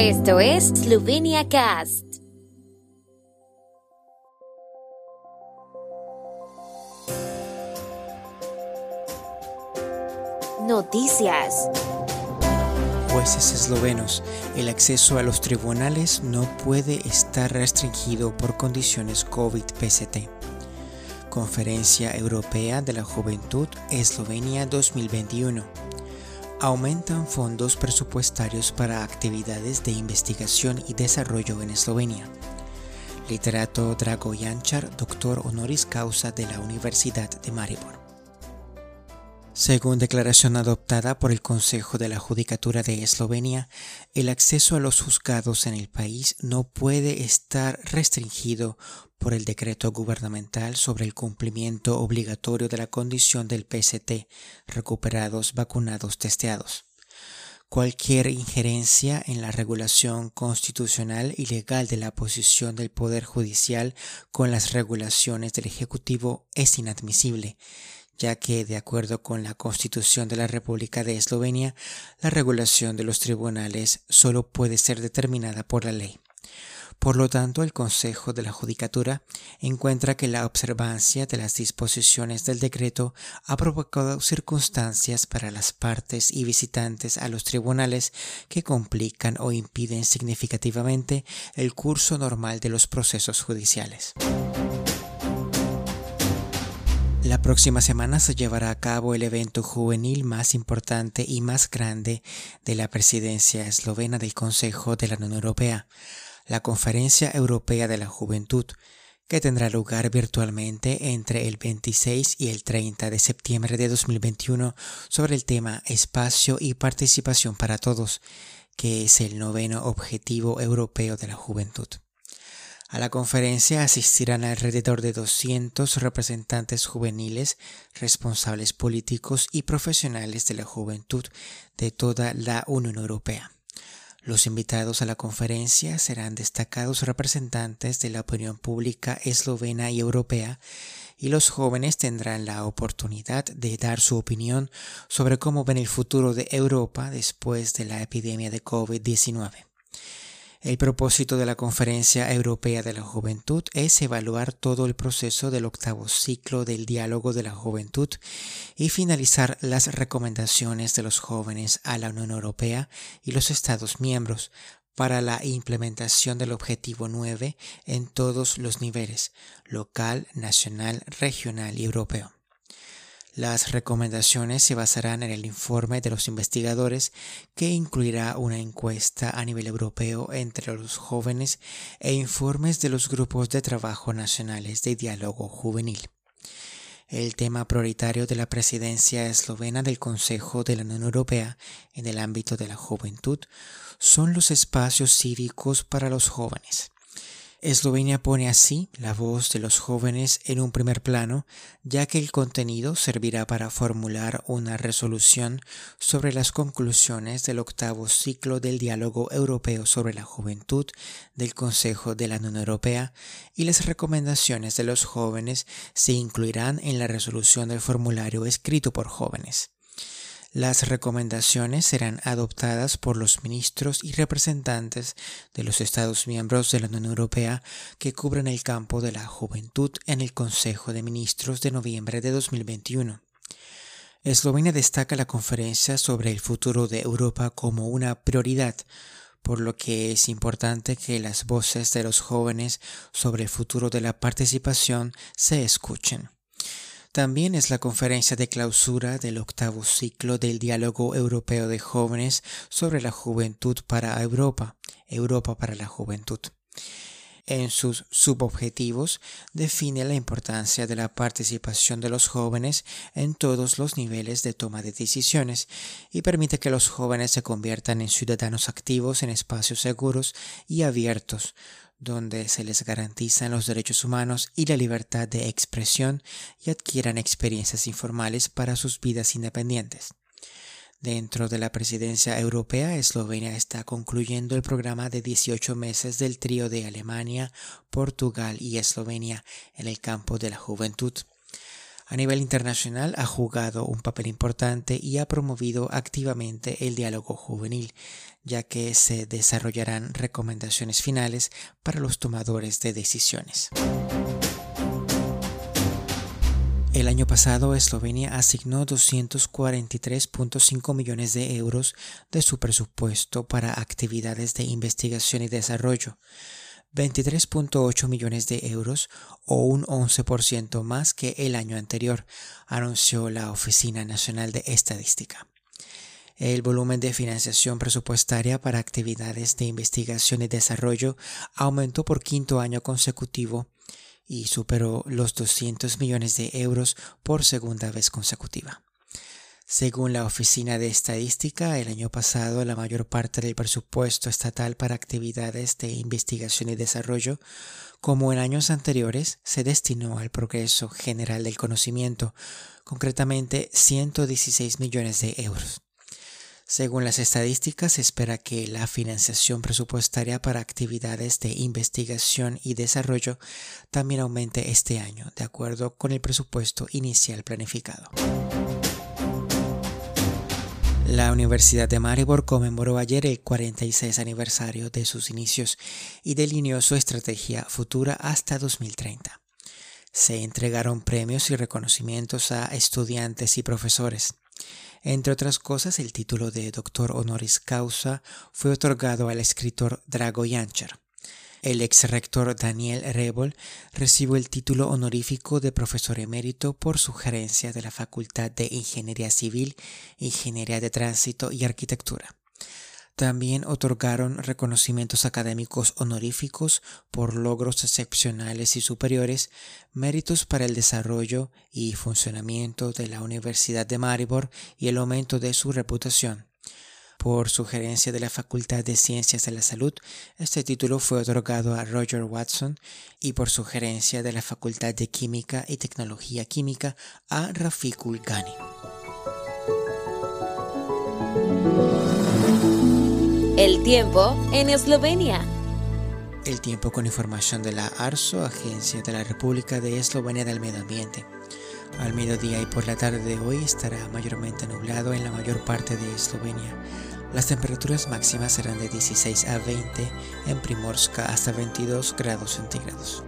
Esto es Slovenia Cast. Noticias. Jueces eslovenos, el acceso a los tribunales no puede estar restringido por condiciones COVID-PCT. Conferencia Europea de la Juventud Eslovenia 2021. Aumentan fondos presupuestarios para actividades de investigación y desarrollo en Eslovenia. Literato Drago Jančar, doctor honoris causa de la Universidad de Maribor. Según declaración adoptada por el Consejo de la Judicatura de Eslovenia, el acceso a los juzgados en el país no puede estar restringido por el decreto gubernamental sobre el cumplimiento obligatorio de la condición del PST, recuperados, vacunados, testeados. Cualquier injerencia en la regulación constitucional y legal de la posición del Poder Judicial con las regulaciones del Ejecutivo es inadmisible ya que, de acuerdo con la Constitución de la República de Eslovenia, la regulación de los tribunales solo puede ser determinada por la ley. Por lo tanto, el Consejo de la Judicatura encuentra que la observancia de las disposiciones del decreto ha provocado circunstancias para las partes y visitantes a los tribunales que complican o impiden significativamente el curso normal de los procesos judiciales. La próxima semana se llevará a cabo el evento juvenil más importante y más grande de la presidencia eslovena del Consejo de la Unión Europea, la Conferencia Europea de la Juventud, que tendrá lugar virtualmente entre el 26 y el 30 de septiembre de 2021 sobre el tema Espacio y Participación para Todos, que es el noveno objetivo europeo de la juventud. A la conferencia asistirán alrededor de 200 representantes juveniles, responsables políticos y profesionales de la juventud de toda la Unión Europea. Los invitados a la conferencia serán destacados representantes de la opinión pública eslovena y europea y los jóvenes tendrán la oportunidad de dar su opinión sobre cómo ven el futuro de Europa después de la epidemia de COVID-19. El propósito de la Conferencia Europea de la Juventud es evaluar todo el proceso del octavo ciclo del diálogo de la juventud y finalizar las recomendaciones de los jóvenes a la Unión Europea y los Estados miembros para la implementación del objetivo 9 en todos los niveles, local, nacional, regional y europeo. Las recomendaciones se basarán en el informe de los investigadores que incluirá una encuesta a nivel europeo entre los jóvenes e informes de los grupos de trabajo nacionales de diálogo juvenil. El tema prioritario de la presidencia eslovena del Consejo de la Unión Europea en el ámbito de la juventud son los espacios cívicos para los jóvenes. Eslovenia pone así la voz de los jóvenes en un primer plano, ya que el contenido servirá para formular una resolución sobre las conclusiones del octavo ciclo del diálogo europeo sobre la juventud del Consejo de la Unión Europea y las recomendaciones de los jóvenes se incluirán en la resolución del formulario escrito por jóvenes. Las recomendaciones serán adoptadas por los ministros y representantes de los Estados miembros de la Unión Europea que cubren el campo de la juventud en el Consejo de Ministros de noviembre de 2021. Eslovenia destaca la conferencia sobre el futuro de Europa como una prioridad, por lo que es importante que las voces de los jóvenes sobre el futuro de la participación se escuchen. También es la conferencia de clausura del octavo ciclo del Diálogo Europeo de Jóvenes sobre la Juventud para Europa, Europa para la Juventud. En sus subobjetivos define la importancia de la participación de los jóvenes en todos los niveles de toma de decisiones y permite que los jóvenes se conviertan en ciudadanos activos en espacios seguros y abiertos, donde se les garantizan los derechos humanos y la libertad de expresión y adquieran experiencias informales para sus vidas independientes. Dentro de la presidencia europea, Eslovenia está concluyendo el programa de 18 meses del trío de Alemania, Portugal y Eslovenia en el campo de la juventud. A nivel internacional ha jugado un papel importante y ha promovido activamente el diálogo juvenil, ya que se desarrollarán recomendaciones finales para los tomadores de decisiones. El año pasado Eslovenia asignó 243.5 millones de euros de su presupuesto para actividades de investigación y desarrollo, 23.8 millones de euros o un 11% más que el año anterior, anunció la Oficina Nacional de Estadística. El volumen de financiación presupuestaria para actividades de investigación y desarrollo aumentó por quinto año consecutivo y superó los 200 millones de euros por segunda vez consecutiva. Según la Oficina de Estadística, el año pasado la mayor parte del presupuesto estatal para actividades de investigación y desarrollo, como en años anteriores, se destinó al progreso general del conocimiento, concretamente 116 millones de euros. Según las estadísticas, se espera que la financiación presupuestaria para actividades de investigación y desarrollo también aumente este año, de acuerdo con el presupuesto inicial planificado. La Universidad de Maribor conmemoró ayer el 46 aniversario de sus inicios y delineó su estrategia futura hasta 2030. Se entregaron premios y reconocimientos a estudiantes y profesores. Entre otras cosas, el título de doctor honoris causa fue otorgado al escritor Drago Jancher. El ex rector Daniel Rebol recibió el título honorífico de profesor emérito por sugerencia de la Facultad de Ingeniería Civil, Ingeniería de Tránsito y Arquitectura. También otorgaron reconocimientos académicos honoríficos por logros excepcionales y superiores, méritos para el desarrollo y funcionamiento de la Universidad de Maribor y el aumento de su reputación. Por sugerencia de la Facultad de Ciencias de la Salud, este título fue otorgado a Roger Watson y por sugerencia de la Facultad de Química y Tecnología Química a Rafikul Ghani. El tiempo en Eslovenia. El tiempo con información de la ARSO, Agencia de la República de Eslovenia del Medio Ambiente. Al mediodía y por la tarde de hoy estará mayormente nublado en la mayor parte de Eslovenia. Las temperaturas máximas serán de 16 a 20, en Primorska hasta 22 grados centígrados.